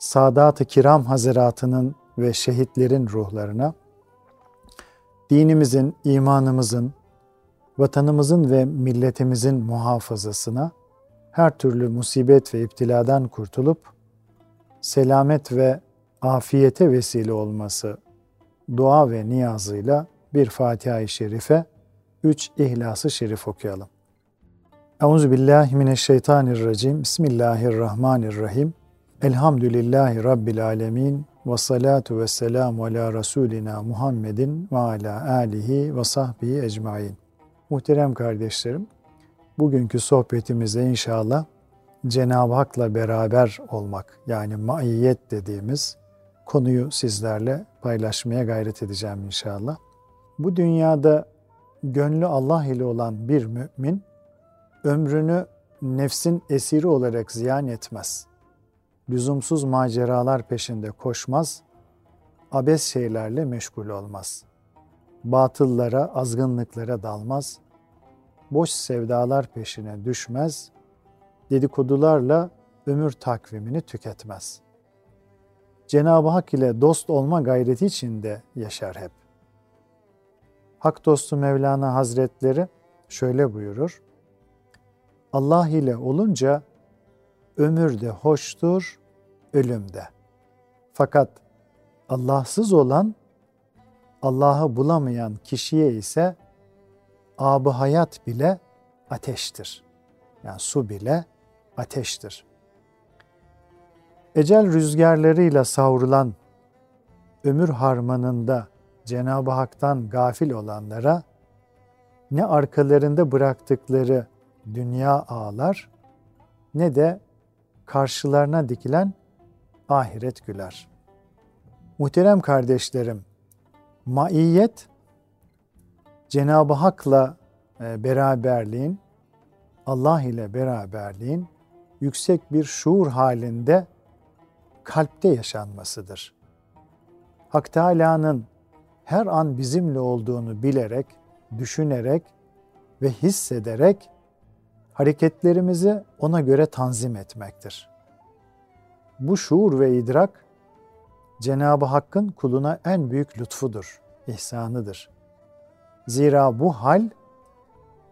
Sadat-ı Kiram Hazretleri'nin ve şehitlerin ruhlarına, dinimizin, imanımızın, vatanımızın ve milletimizin muhafazasına, her türlü musibet ve iptiladan kurtulup, selamet ve afiyete vesile olması dua ve niyazıyla bir Fatiha-i Şerife, üç İhlas-ı Şerif okuyalım. Euzu billahi mineşşeytanirracim. Bismillahirrahmanirrahim. Elhamdülillahi rabbil alamin ve salatu ve selamu ala rasulina Muhammedin ve ala alihi ve sahbihi ecmaîn. Muhterem kardeşlerim, bugünkü sohbetimizde inşallah Cenab-ı Hak'la beraber olmak yani maiyet dediğimiz konuyu sizlerle paylaşmaya gayret edeceğim inşallah. Bu dünyada gönlü Allah ile olan bir mümin ömrünü nefsin esiri olarak ziyan etmez. Lüzumsuz maceralar peşinde koşmaz, abes şeylerle meşgul olmaz. Batıllara, azgınlıklara dalmaz, boş sevdalar peşine düşmez, dedikodularla ömür takvimini tüketmez.'' Cenab-ı Hak ile dost olma gayreti içinde yaşar hep. Hak dostu Mevlana Hazretleri şöyle buyurur. Allah ile olunca ömür de hoştur, ölüm de. Fakat Allahsız olan, Allah'ı bulamayan kişiye ise abı hayat bile ateştir. Yani su bile ateştir. Ecel rüzgarlarıyla savrulan ömür harmanında Cenab-ı Hak'tan gafil olanlara ne arkalarında bıraktıkları dünya ağlar ne de karşılarına dikilen ahiret güler. Muhterem kardeşlerim, maiyet Cenab-ı Hak'la e, beraberliğin, Allah ile beraberliğin yüksek bir şuur halinde kalpte yaşanmasıdır. Hak Teâlâ'nın her an bizimle olduğunu bilerek, düşünerek ve hissederek hareketlerimizi ona göre tanzim etmektir. Bu şuur ve idrak Cenab-ı Hakk'ın kuluna en büyük lütfudur, ihsanıdır. Zira bu hal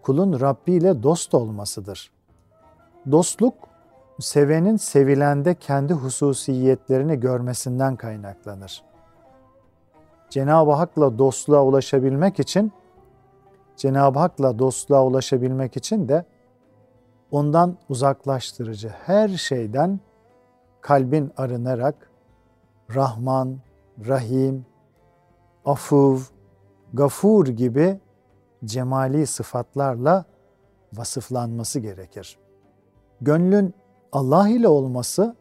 kulun Rabbi ile dost olmasıdır. Dostluk sevenin sevilende kendi hususiyetlerini görmesinden kaynaklanır. Cenab-ı Hak'la dostluğa ulaşabilmek için Cenab-ı Hak'la dostluğa ulaşabilmek için de ondan uzaklaştırıcı her şeyden kalbin arınarak Rahman, Rahim, Afuv, Gafur gibi cemali sıfatlarla vasıflanması gerekir. Gönlün Allah ile olması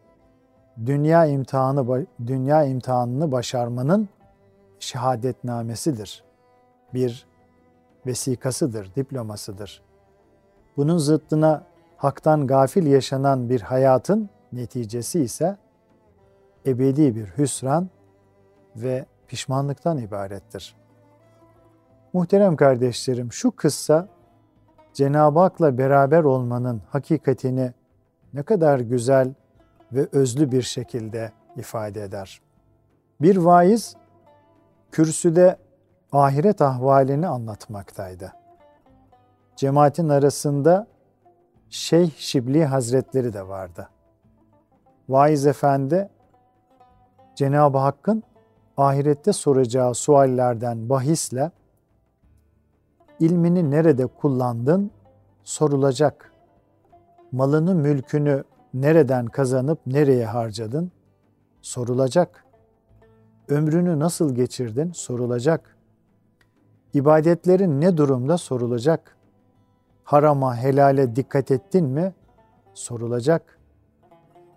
dünya imtihanı dünya imtihanını başarmanın şehadetnamesidir. Bir vesikasıdır, diplomasıdır. Bunun zıttına haktan gafil yaşanan bir hayatın neticesi ise ebedi bir hüsran ve pişmanlıktan ibarettir. Muhterem kardeşlerim şu kıssa Cenab-ı Hak'la beraber olmanın hakikatini ne kadar güzel ve özlü bir şekilde ifade eder. Bir vaiz kürsüde ahiret ahvalini anlatmaktaydı. Cemaatin arasında Şeyh Şibli Hazretleri de vardı. Vaiz efendi Cenab-ı Hakk'ın ahirette soracağı suallerden bahisle ilmini nerede kullandın sorulacak malını mülkünü nereden kazanıp nereye harcadın? Sorulacak. Ömrünü nasıl geçirdin? Sorulacak. İbadetlerin ne durumda? Sorulacak. Harama, helale dikkat ettin mi? Sorulacak.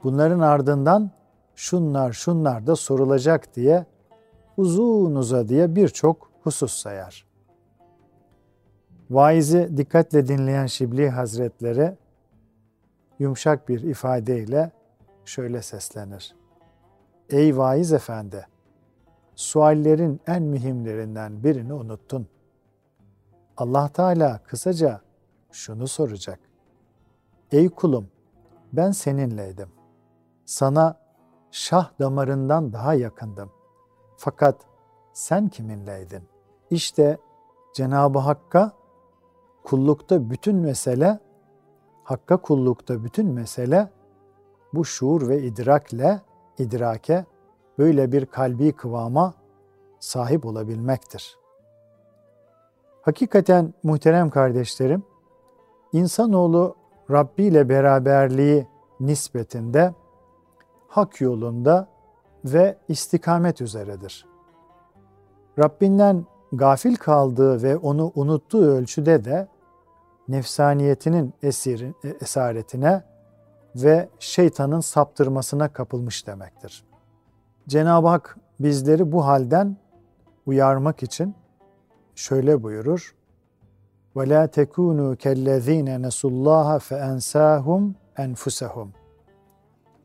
Bunların ardından şunlar şunlar da sorulacak diye uzun uza diye birçok husus sayar. Vaizi dikkatle dinleyen Şibli Hazretleri yumuşak bir ifadeyle şöyle seslenir. Ey vaiz efendi! Suallerin en mühimlerinden birini unuttun. Allah Teala kısaca şunu soracak. Ey kulum, ben seninleydim. Sana şah damarından daha yakındım. Fakat sen kiminleydin? İşte Cenab-ı Hakk'a kullukta bütün mesele, Hakk'a kullukta bütün mesele bu şuur ve idrakle, idrake böyle bir kalbi kıvama sahip olabilmektir. Hakikaten muhterem kardeşlerim, insanoğlu Rabbi ile beraberliği nispetinde hak yolunda ve istikamet üzeredir. Rabbinden gafil kaldığı ve onu unuttuğu ölçüde de nefsaniyetinin esiri, esaretine ve şeytanın saptırmasına kapılmış demektir. Cenab-ı Hak bizleri bu halden uyarmak için şöyle buyurur. وَلَا تَكُونُوا كَالَّذ۪ينَ نَسُوا اللّٰهَ فَاَنْسَاهُمْ اَنْفُسَهُمْ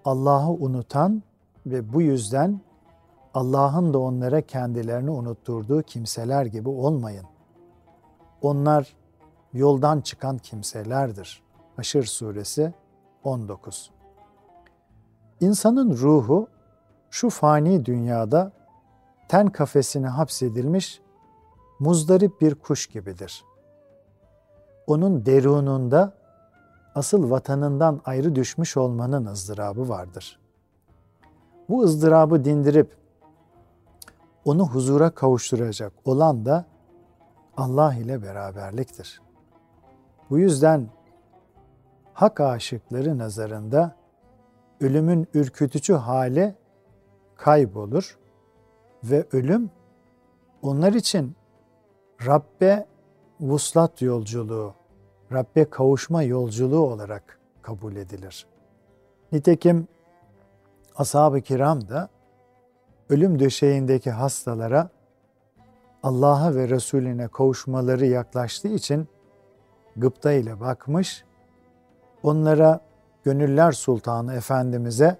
Allah'ı unutan ve bu yüzden Allah'ın da onlara kendilerini unutturduğu kimseler gibi olmayın. Onlar yoldan çıkan kimselerdir. Haşr suresi 19. İnsanın ruhu şu fani dünyada ten kafesine hapsedilmiş muzdarip bir kuş gibidir. Onun derununda asıl vatanından ayrı düşmüş olmanın ızdırabı vardır. Bu ızdırabı dindirip onu huzura kavuşturacak olan da Allah ile beraberliktir. Bu yüzden hak aşıkları nazarında ölümün ürkütücü hali kaybolur ve ölüm onlar için Rabbe vuslat yolculuğu, Rabbe kavuşma yolculuğu olarak kabul edilir. Nitekim ashab-ı kiram da ölüm döşeğindeki hastalara Allah'a ve Resulüne kavuşmaları yaklaştığı için gıpta ile bakmış, onlara Gönüller Sultanı Efendimiz'e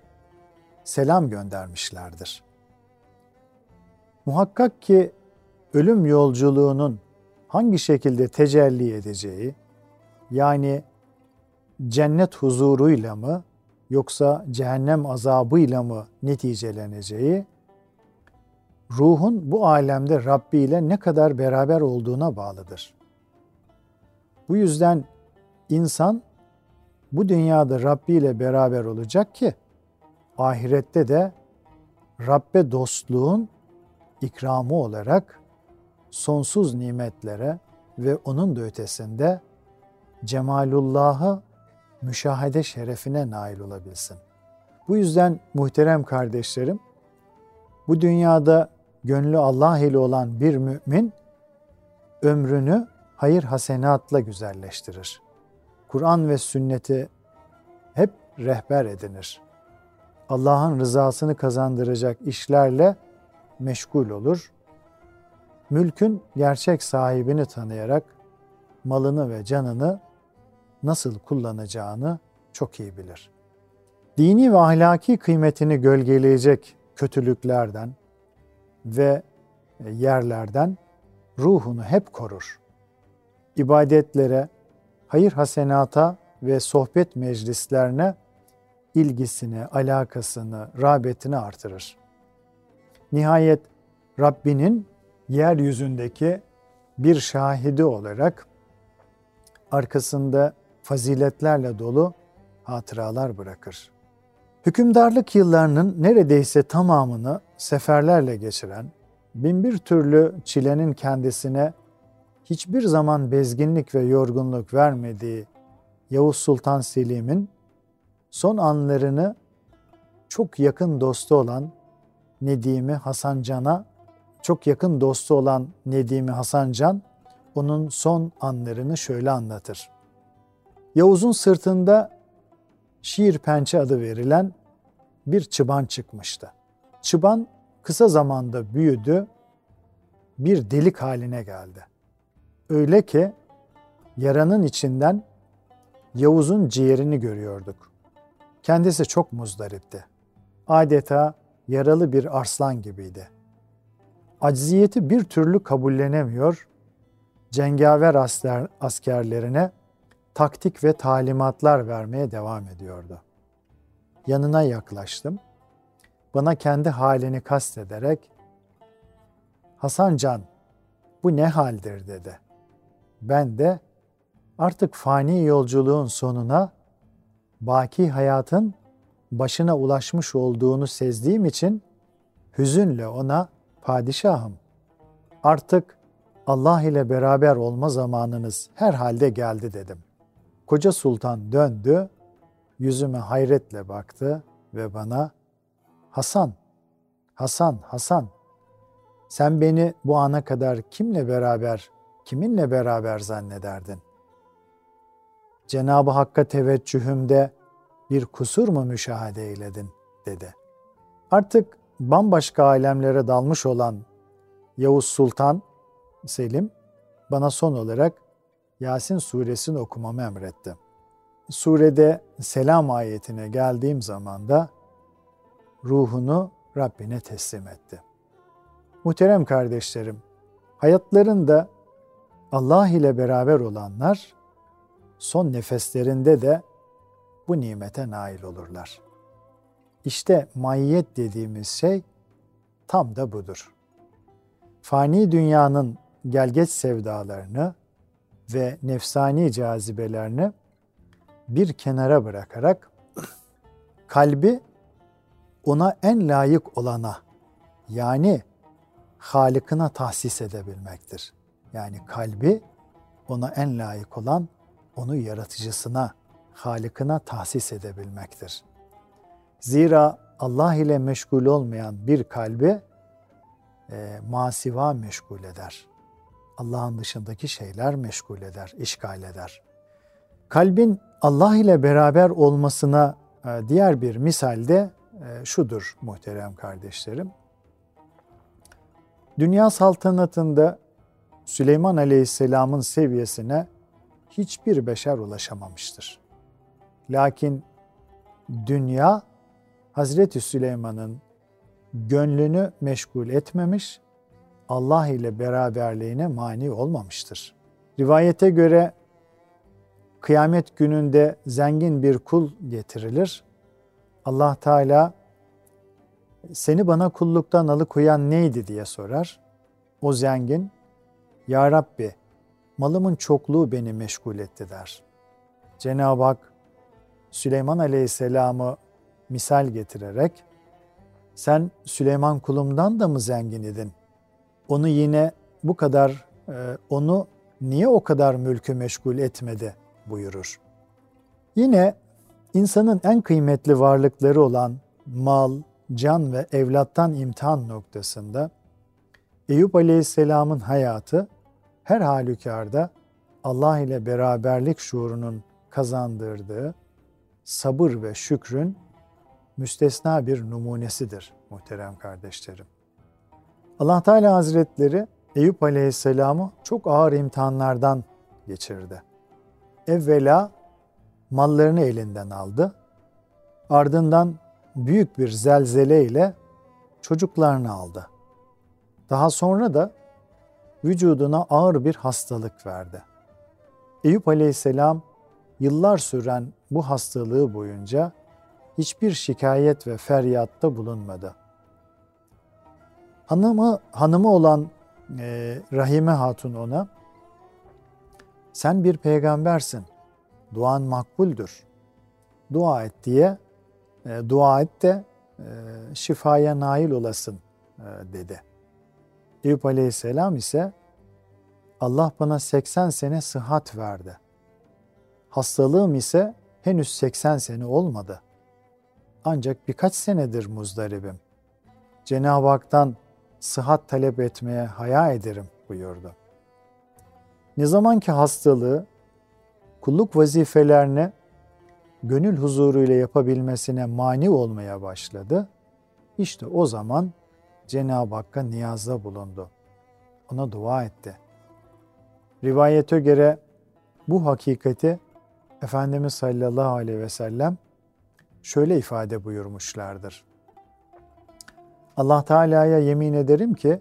selam göndermişlerdir. Muhakkak ki ölüm yolculuğunun hangi şekilde tecelli edeceği, yani cennet huzuruyla mı yoksa cehennem azabıyla mı neticeleneceği, ruhun bu alemde Rabbi ile ne kadar beraber olduğuna bağlıdır. Bu yüzden insan bu dünyada Rabbi ile beraber olacak ki ahirette de Rabbe dostluğun ikramı olarak sonsuz nimetlere ve onun da ötesinde cemalullahı müşahede şerefine nail olabilsin. Bu yüzden muhterem kardeşlerim, bu dünyada gönlü Allah ile olan bir mümin ömrünü hayır hasenatla güzelleştirir. Kur'an ve sünneti hep rehber edinir. Allah'ın rızasını kazandıracak işlerle meşgul olur. Mülkün gerçek sahibini tanıyarak malını ve canını nasıl kullanacağını çok iyi bilir. Dini ve ahlaki kıymetini gölgeleyecek kötülüklerden ve yerlerden ruhunu hep korur. İbadetlere, hayır hasenata ve sohbet meclislerine ilgisini, alakasını, rağbetini artırır. Nihayet Rabbinin yeryüzündeki bir şahidi olarak arkasında faziletlerle dolu hatıralar bırakır. Hükümdarlık yıllarının neredeyse tamamını seferlerle geçiren, binbir türlü çilenin kendisine hiçbir zaman bezginlik ve yorgunluk vermediği Yavuz Sultan Selim'in son anlarını çok yakın dostu olan Nedimi Hasan Can'a çok yakın dostu olan Nedimi Hasan Can onun son anlarını şöyle anlatır. Yavuz'un sırtında şiir pençe adı verilen bir çıban çıkmıştı. Çıban kısa zamanda büyüdü, bir delik haline geldi. Öyle ki yaranın içinden Yavuz'un ciğerini görüyorduk. Kendisi çok muzdaripti. Adeta yaralı bir arslan gibiydi. Acziyeti bir türlü kabullenemiyor, cengaver asker, askerlerine taktik ve talimatlar vermeye devam ediyordu. Yanına yaklaştım. Bana kendi halini kastederek Hasan Can bu ne haldir dedi. Ben de artık fani yolculuğun sonuna baki hayatın başına ulaşmış olduğunu sezdiğim için hüzünle ona padişahım artık Allah ile beraber olma zamanınız herhalde geldi dedim. Koca sultan döndü, yüzüme hayretle baktı ve bana Hasan, Hasan, Hasan sen beni bu ana kadar kimle beraber, kiminle beraber zannederdin? Cenab-ı Hakk'a teveccühümde bir kusur mu müşahede eyledin dedi. Artık bambaşka alemlere dalmış olan Yavuz Sultan Selim bana son olarak Yasin suresini okumamı emretti. Surede selam ayetine geldiğim zaman da ruhunu Rabbine teslim etti. Muhterem kardeşlerim, hayatlarında Allah ile beraber olanlar son nefeslerinde de bu nimete nail olurlar. İşte maiyet dediğimiz şey tam da budur. Fani dünyanın gelgeç sevdalarını ve nefsani cazibelerini bir kenara bırakarak kalbi ona en layık olana yani Halık'ına tahsis edebilmektir. Yani kalbi ona en layık olan onu yaratıcısına, Halık'ına tahsis edebilmektir. Zira Allah ile meşgul olmayan bir kalbi e, masiva meşgul eder. Allah'ın dışındaki şeyler meşgul eder, işgal eder. Kalbin Allah ile beraber olmasına e, diğer bir misalde e, şudur muhterem kardeşlerim. Dünya saltanatında Süleyman Aleyhisselam'ın seviyesine hiçbir beşer ulaşamamıştır. Lakin dünya Hazreti Süleyman'ın gönlünü meşgul etmemiş, Allah ile beraberliğine mani olmamıştır. Rivayete göre kıyamet gününde zengin bir kul getirilir. Allah Teala seni bana kulluktan alıkoyan neydi diye sorar. O zengin, Ya Rabbi malımın çokluğu beni meşgul etti der. Cenab-ı Hak Süleyman Aleyhisselam'ı misal getirerek sen Süleyman kulumdan da mı zengin idin? Onu yine bu kadar, e, onu niye o kadar mülkü meşgul etmedi buyurur. Yine insanın en kıymetli varlıkları olan mal, can ve evlattan imtihan noktasında Eyüp Aleyhisselam'ın hayatı her halükarda Allah ile beraberlik şuurunun kazandırdığı sabır ve şükrün müstesna bir numunesidir muhterem kardeşlerim. Allah Teala Hazretleri Eyüp Aleyhisselam'ı çok ağır imtihanlardan geçirdi. Evvela mallarını elinden aldı. Ardından büyük bir zelzele ile çocuklarını aldı. Daha sonra da vücuduna ağır bir hastalık verdi. Eyüp Aleyhisselam yıllar süren bu hastalığı boyunca hiçbir şikayet ve feryatta bulunmadı. Hanımı hanımı olan e, Rahime Hatun ona sen bir peygambersin. Duan makbuldür. Dua et diye e, dua et de e, şifaya nail olasın e, dedi. Eyüp Aleyhisselam ise Allah bana 80 sene sıhhat verdi. Hastalığım ise henüz 80 sene olmadı. Ancak birkaç senedir muzdaribim. Cenab-ı Hak'tan sıhhat talep etmeye haya ederim buyurdu. Ne zaman ki hastalığı kulluk vazifelerine gönül huzuruyla yapabilmesine mani olmaya başladı. İşte o zaman Cenab-ı Hakk'a niyazda bulundu. Ona dua etti. Rivayete göre bu hakikati Efendimiz sallallahu aleyhi ve sellem şöyle ifade buyurmuşlardır. Allah Teala'ya yemin ederim ki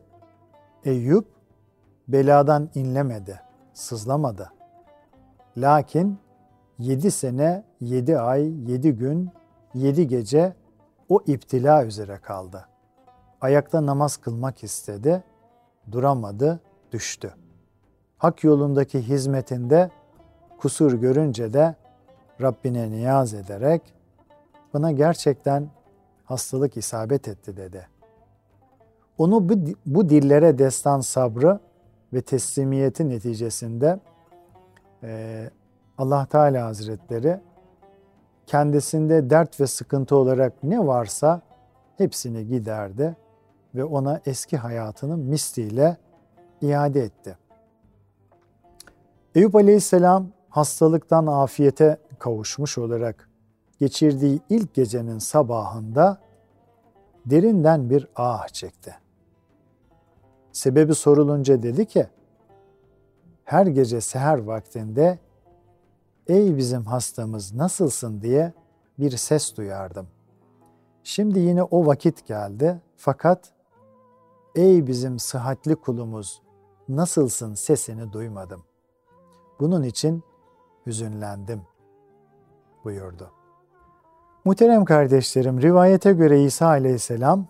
Eyüp beladan inlemedi, sızlamadı. Lakin yedi sene, yedi ay, yedi gün, yedi gece o iptila üzere kaldı. Ayakta namaz kılmak istedi, duramadı, düştü. Hak yolundaki hizmetinde kusur görünce de Rabbine niyaz ederek bana gerçekten hastalık isabet etti dedi. Onu bu, bu dillere destan sabrı ve teslimiyeti neticesinde e, Allah Teala Hazretleri kendisinde dert ve sıkıntı olarak ne varsa hepsini giderdi ve ona eski hayatını misliyle iade etti. Eyüp Aleyhisselam hastalıktan afiyete kavuşmuş olarak geçirdiği ilk gecenin sabahında derinden bir ah çekti. Sebebi sorulunca dedi ki, her gece seher vaktinde ''Ey bizim hastamız nasılsın?'' diye bir ses duyardım. Şimdi yine o vakit geldi fakat ''Ey bizim sıhhatli kulumuz nasılsın?'' sesini duymadım. Bunun için hüzünlendim buyurdu. Muhterem kardeşlerim, rivayete göre İsa aleyhisselam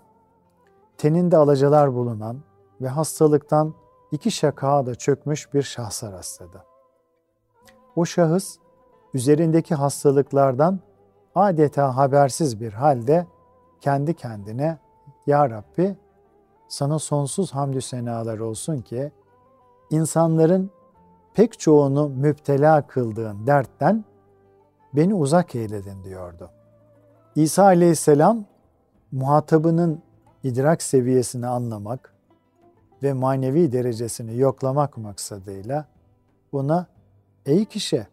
teninde alacalar bulunan ve hastalıktan iki şakağa da çökmüş bir şahsa rastladı. O şahıs üzerindeki hastalıklardan adeta habersiz bir halde kendi kendine Ya Rabbi sana sonsuz hamdü senalar olsun ki insanların pek çoğunu müptela kıldığın dertten beni uzak eyledin diyordu. İsa aleyhisselam muhatabının idrak seviyesini anlamak ve manevi derecesini yoklamak maksadıyla buna ey kişi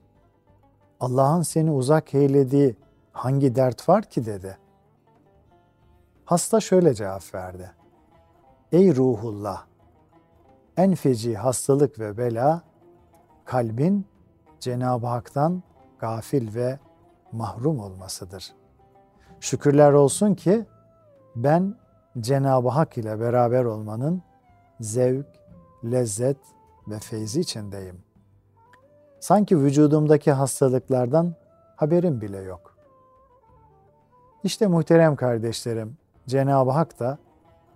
Allah'ın seni uzak eylediği hangi dert var ki dedi. Hasta şöyle cevap verdi. Ey ruhullah! En feci hastalık ve bela kalbin Cenab-ı Hak'tan gafil ve mahrum olmasıdır. Şükürler olsun ki ben Cenab-ı Hak ile beraber olmanın zevk, lezzet ve feyzi içindeyim. Sanki vücudumdaki hastalıklardan haberim bile yok. İşte muhterem kardeşlerim, Cenab-ı Hak da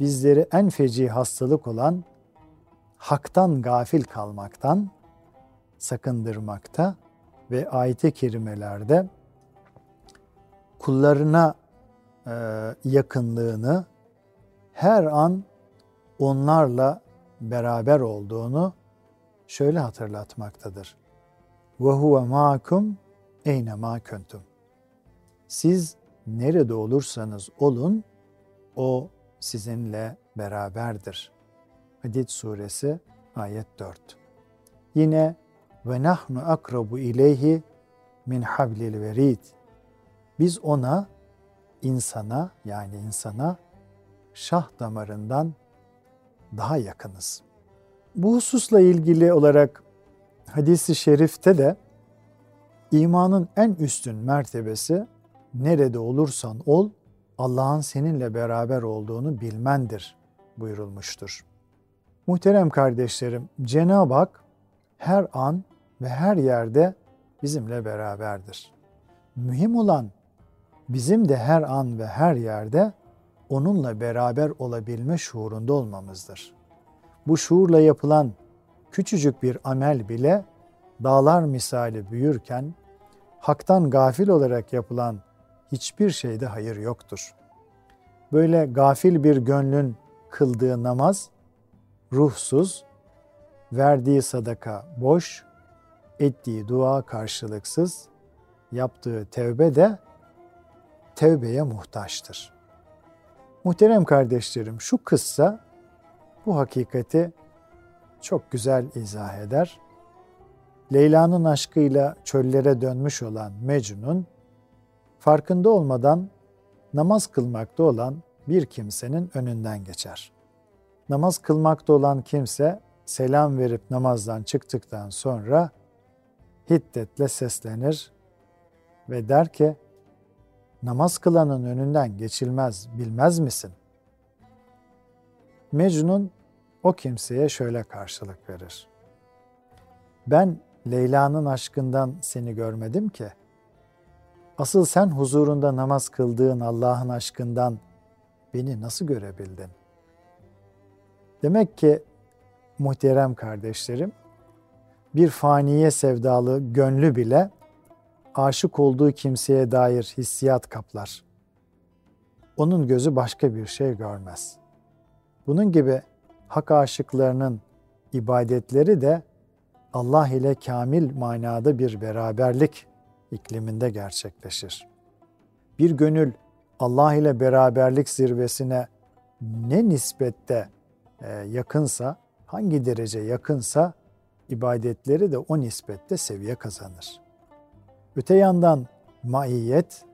bizleri en feci hastalık olan haktan gafil kalmaktan sakındırmakta ve ayet-i kerimelerde kullarına yakınlığını her an onlarla beraber olduğunu şöyle hatırlatmaktadır. Ve huve ma'akum eyne ma kuntum. Siz nerede olursanız olun o sizinle beraberdir. Hadid suresi ayet 4. Yine ve nahnu akrabu ileyhi min hablil verid. Biz ona insana yani insana şah damarından daha yakınız. Bu hususla ilgili olarak hadisi şerifte de imanın en üstün mertebesi nerede olursan ol Allah'ın seninle beraber olduğunu bilmendir buyurulmuştur. Muhterem kardeşlerim, Cenab-ı Hak her an ve her yerde bizimle beraberdir. Mühim olan bizim de her an ve her yerde onunla beraber olabilme şuurunda olmamızdır. Bu şuurla yapılan küçücük bir amel bile dağlar misali büyürken haktan gafil olarak yapılan hiçbir şeyde hayır yoktur. Böyle gafil bir gönlün kıldığı namaz ruhsuz, verdiği sadaka boş, ettiği dua karşılıksız, yaptığı tevbe de tevbeye muhtaçtır. Muhterem kardeşlerim şu kıssa bu hakikati çok güzel izah eder. Leyla'nın aşkıyla çöllere dönmüş olan Mecnun farkında olmadan namaz kılmakta olan bir kimsenin önünden geçer. Namaz kılmakta olan kimse selam verip namazdan çıktıktan sonra hiddetle seslenir ve der ki namaz kılanın önünden geçilmez bilmez misin? Mecnun o kimseye şöyle karşılık verir. Ben Leyla'nın aşkından seni görmedim ki. Asıl sen huzurunda namaz kıldığın Allah'ın aşkından beni nasıl görebildin? Demek ki muhterem kardeşlerim, bir faniye sevdalı gönlü bile aşık olduğu kimseye dair hissiyat kaplar. Onun gözü başka bir şey görmez. Bunun gibi hak aşıklarının ibadetleri de Allah ile kamil manada bir beraberlik ikliminde gerçekleşir. Bir gönül Allah ile beraberlik zirvesine ne nispette e, yakınsa, hangi derece yakınsa ibadetleri de o nispette seviye kazanır. Öte yandan maiyet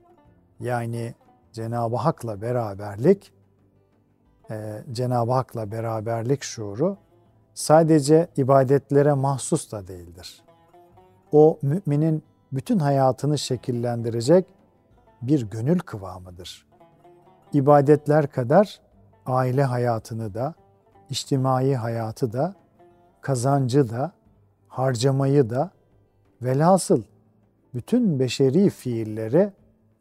yani Cenab-ı Hak'la beraberlik, e, Cenab-ı Hak'la beraberlik şuuru sadece ibadetlere mahsus da değildir. O müminin bütün hayatını şekillendirecek bir gönül kıvamıdır. İbadetler kadar aile hayatını da, içtimai hayatı da, kazancı da, harcamayı da, velhasıl bütün beşeri fiilleri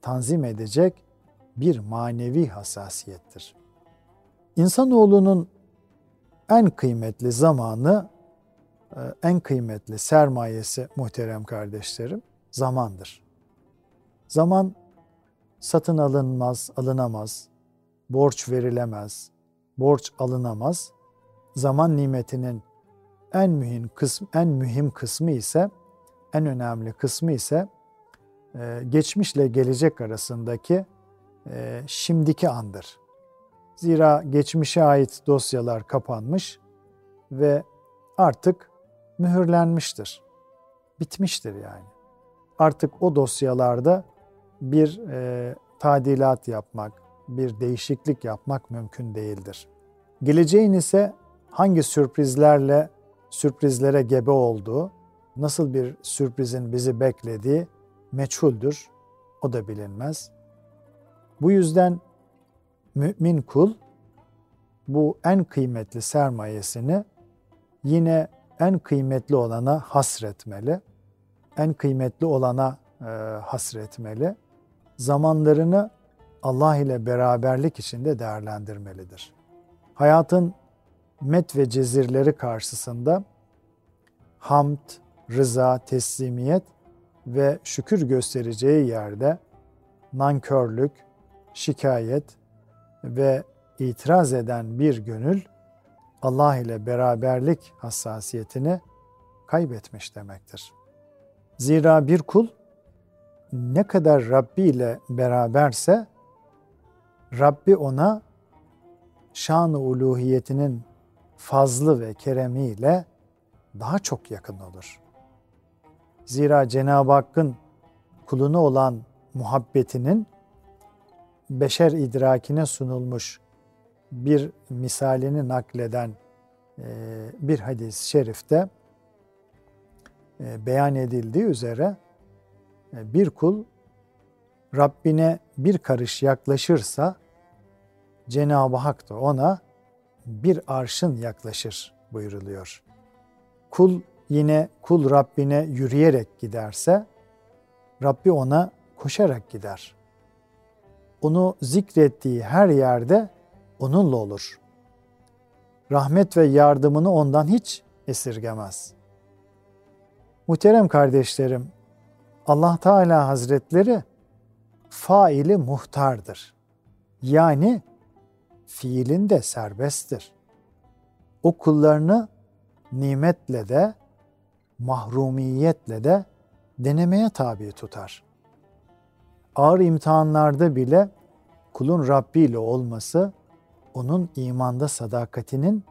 tanzim edecek bir manevi hassasiyettir. İnsanoğlunun en kıymetli zamanı, e, en kıymetli sermayesi muhterem kardeşlerim zamandır. Zaman satın alınmaz, alınamaz, borç verilemez, borç alınamaz. Zaman nimetinin en mühim kısmı, en mühim kısmı ise, en önemli kısmı ise e, geçmişle gelecek arasındaki e, şimdiki andır. Zira geçmişe ait dosyalar kapanmış ve artık mühürlenmiştir. Bitmiştir yani. Artık o dosyalarda bir e, tadilat yapmak, bir değişiklik yapmak mümkün değildir. Geleceğin ise hangi sürprizlerle sürprizlere gebe olduğu, nasıl bir sürprizin bizi beklediği meçhuldür. O da bilinmez. Bu yüzden mümin kul bu en kıymetli sermayesini yine en kıymetli olana hasretmeli. En kıymetli olana e, hasretmeli. Zamanlarını Allah ile beraberlik içinde değerlendirmelidir. Hayatın met ve cezirleri karşısında hamd, rıza, teslimiyet ve şükür göstereceği yerde nankörlük, şikayet ve itiraz eden bir gönül Allah ile beraberlik hassasiyetini kaybetmiş demektir. Zira bir kul ne kadar Rabbi ile beraberse Rabbi ona şan-ı uluhiyetinin fazlı ve keremiyle daha çok yakın olur. Zira Cenab-ı Hakk'ın kuluna olan muhabbetinin beşer idrakine sunulmuş bir misalini nakleden e, bir hadis-i şerifte e, beyan edildiği üzere e, bir kul Rabbine bir karış yaklaşırsa Cenab-ı Hak da ona bir arşın yaklaşır buyuruluyor. Kul yine kul Rabbine yürüyerek giderse Rabbi ona koşarak gider. Onu zikrettiği her yerde onunla olur. Rahmet ve yardımını ondan hiç esirgemez. Muhterem kardeşlerim, Allah Teala Hazretleri faili muhtardır. Yani fiilinde serbesttir. O kullarını nimetle de mahrumiyetle de denemeye tabi tutar. Ağır imtihanlarda bile kulun Rabbi ile olması onun imanda sadakatinin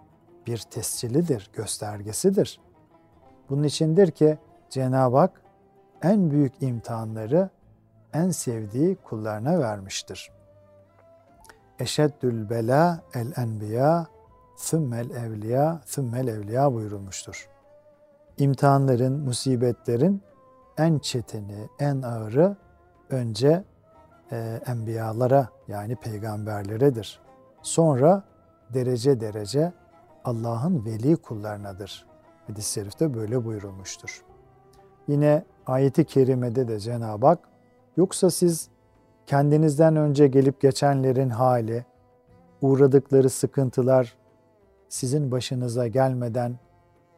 bir tescilidir, göstergesidir. Bunun içindir ki Cenab-ı Hak en büyük imtihanları en sevdiği kullarına vermiştir. Eşeddül bela el enbiya thümmel evliya thümmel evliya buyurulmuştur. İmtihanların, musibetlerin en çetini, en ağırı önce e, enbiyalara yani peygamberleredir. Sonra derece derece Allah'ın veli kullarınadır. Hadis-i şerifte böyle buyurulmuştur. Yine ayeti kerimede de Cenab-ı Hak yoksa siz kendinizden önce gelip geçenlerin hali, uğradıkları sıkıntılar sizin başınıza gelmeden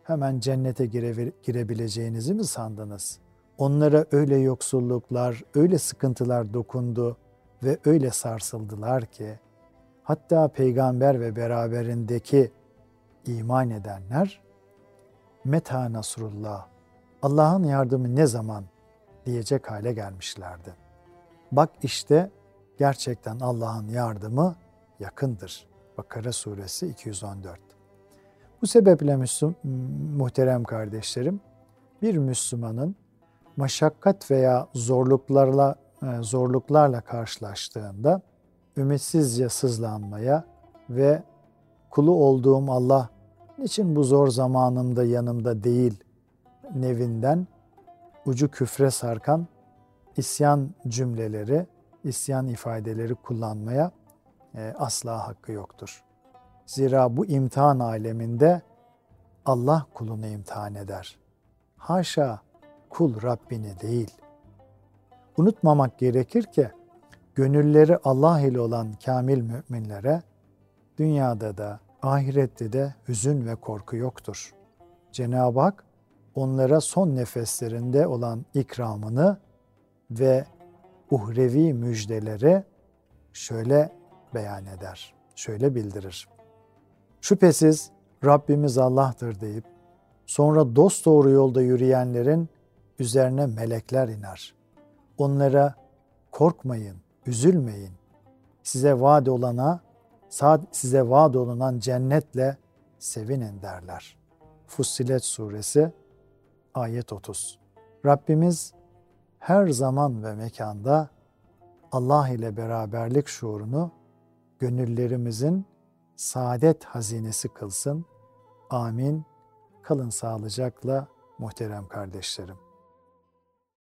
hemen cennete gire, girebileceğinizi mi sandınız? Onlara öyle yoksulluklar, öyle sıkıntılar dokundu ve öyle sarsıldılar ki hatta peygamber ve beraberindeki iman edenler meta nasrullah Allah'ın yardımı ne zaman diyecek hale gelmişlerdi. Bak işte gerçekten Allah'ın yardımı yakındır. Bakara suresi 214. Bu sebeple Müslüm, muhterem kardeşlerim, bir Müslümanın maşakkat veya zorluklarla e, zorluklarla karşılaştığında ümitsizce sızlanmaya ve kulu olduğum Allah niçin bu zor zamanımda yanımda değil nevinden ucu küfre sarkan isyan cümleleri, isyan ifadeleri kullanmaya e, asla hakkı yoktur. Zira bu imtihan aleminde Allah kulunu imtihan eder. Haşa kul Rabbini değil. Unutmamak gerekir ki gönülleri Allah ile olan kamil müminlere dünyada da ahirette de hüzün ve korku yoktur. Cenab-ı Hak onlara son nefeslerinde olan ikramını ve uhrevi müjdeleri şöyle beyan eder, şöyle bildirir. Şüphesiz Rabbimiz Allah'tır deyip sonra dost doğru yolda yürüyenlerin üzerine melekler iner. Onlara korkmayın, üzülmeyin. Size vaat olana, size vaat olunan cennetle sevinin derler. Fussilet suresi ayet 30. Rabbimiz her zaman ve mekanda Allah ile beraberlik şuurunu gönüllerimizin saadet hazinesi kılsın. Amin. Kalın sağlıcakla muhterem kardeşlerim.